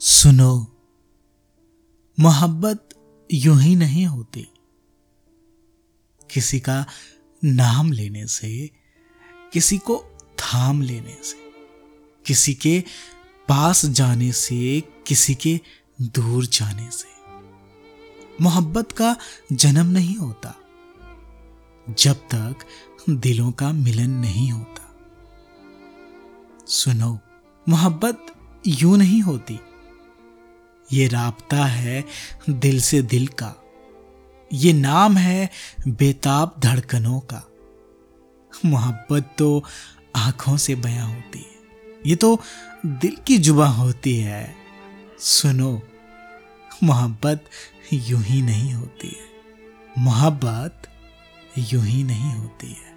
सुनो, मोहब्बत यूँ ही नहीं होती। किसी का नाम लेने से, किसी को थाम लेने से, किसी के पास जाने से, किसी के दूर जाने से। मोहब्बत का जन्म नहीं होता, जब तक दिलों का मिलन नहीं होता। सुनो, मोहब्बत यूँ नहीं होती ये राबता है दिल से दिल का। ये नाम है बेताब धड़कनों का। मोहब्बत तो आँखों से बयां होती है। ये तो दिल की जुबा होती है। सुनो, मोहब्बत यूँ ही नहीं होती है। मोहब्बत यूँ ही नहीं होती है।